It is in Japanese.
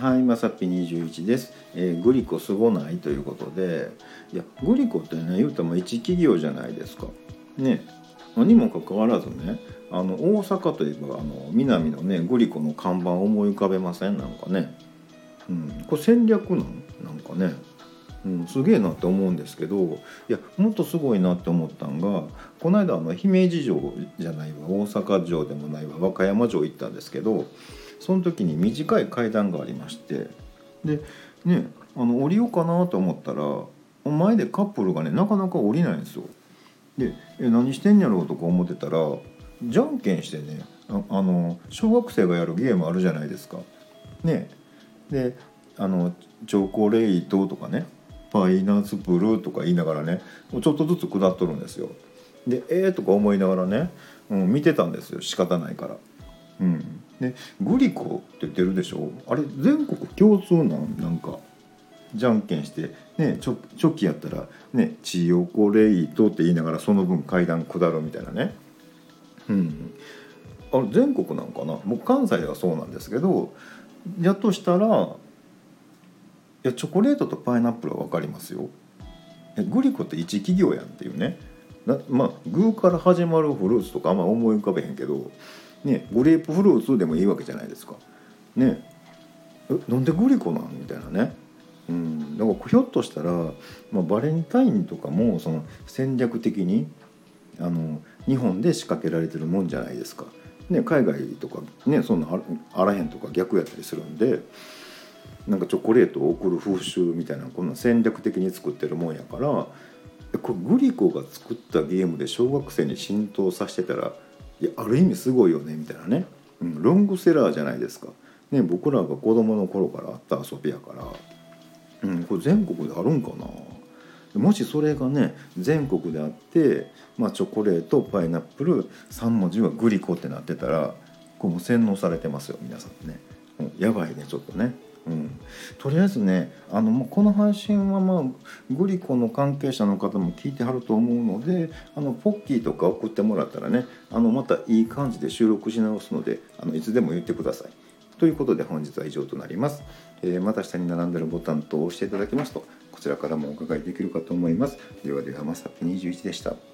はい、まさぴ21です、えーグリコすごないということで、いや、グリコってね、言うたらも一企業じゃないですか。ね、にもかかわらずね、あの大阪といえばあの南のねグリコの看板思い浮かべません？なんかね、うん、これ戦略なん？なんかね、うん、すげえなって思うんですけどいやもっとすごいなって思ったんがこの間あの姫路城じゃないわ大阪城でもないわ和歌山城行ったんですけどその時に短い階段がありましてでねあの降りようかなと思ったら前でカップルがねなかなか降りないんですよ。でえ何してんやろうとか思ってたらじゃんけんしてねああの小学生がやるゲームあるじゃないですか。ねであのチョコレートとかねパイナツプルとか言いながらねちょっとずつ下っとるんですよ。でえーとか思いながらね、うん、見てたんですよ仕方ないから。うん、でグリコって言ってるでしょ？あれ全国共通なんなんかじゃんけんして、ね、チョチョキやったら「ね、チヨコレイト」って言いながらその分階段下るみたいなね。うん、あれ全国なんかな？もう関西ではそうなんですけどやっとしたらいやチョコレートとパイナップルは分かりますよ。グリコって一企業やんっていうね。なまあグーから始まるフルーツとかあんま思い浮かべへんけど、ね、グレープフルーツでもいいわけじゃないですか。ねえなんでグリコなん？みたいなね。うん、だからひょっとしたら、まあ、バレンタインとかもその戦略的にあの日本で仕掛けられてるもんじゃないですか。ね、海外とかねそんなあらへんとか逆やったりするんでなんかチョコレートを送る風習みたいなこんな戦略的に作ってるもんやからこれグリコが作ったゲームで小学生に浸透させてたらいやある意味すごいよねみたいなね、うん、ロングセラーじゃないですか。ね、僕らが子供の頃からあった遊びやから、うん、これ全国であるんかなもしそれがね全国であって、まあ、チョコレートパイナップル3文字はグリコってなってたらこれも洗脳されてますよ皆さんね、うん、やばいねちょっとね。うん、とりあえずねあのこの配信はまあグリコの関係者の方も聞いてはると思うのであのポッキーとか送ってもらったらねあのまたいい感じで収録し直すのであのいつでも言ってください。ということで本日は以上となります。えーまた下に並んでるボタンと押していただきますとこちらからもお伺いできるかと思います。ではではまさぴ21でした。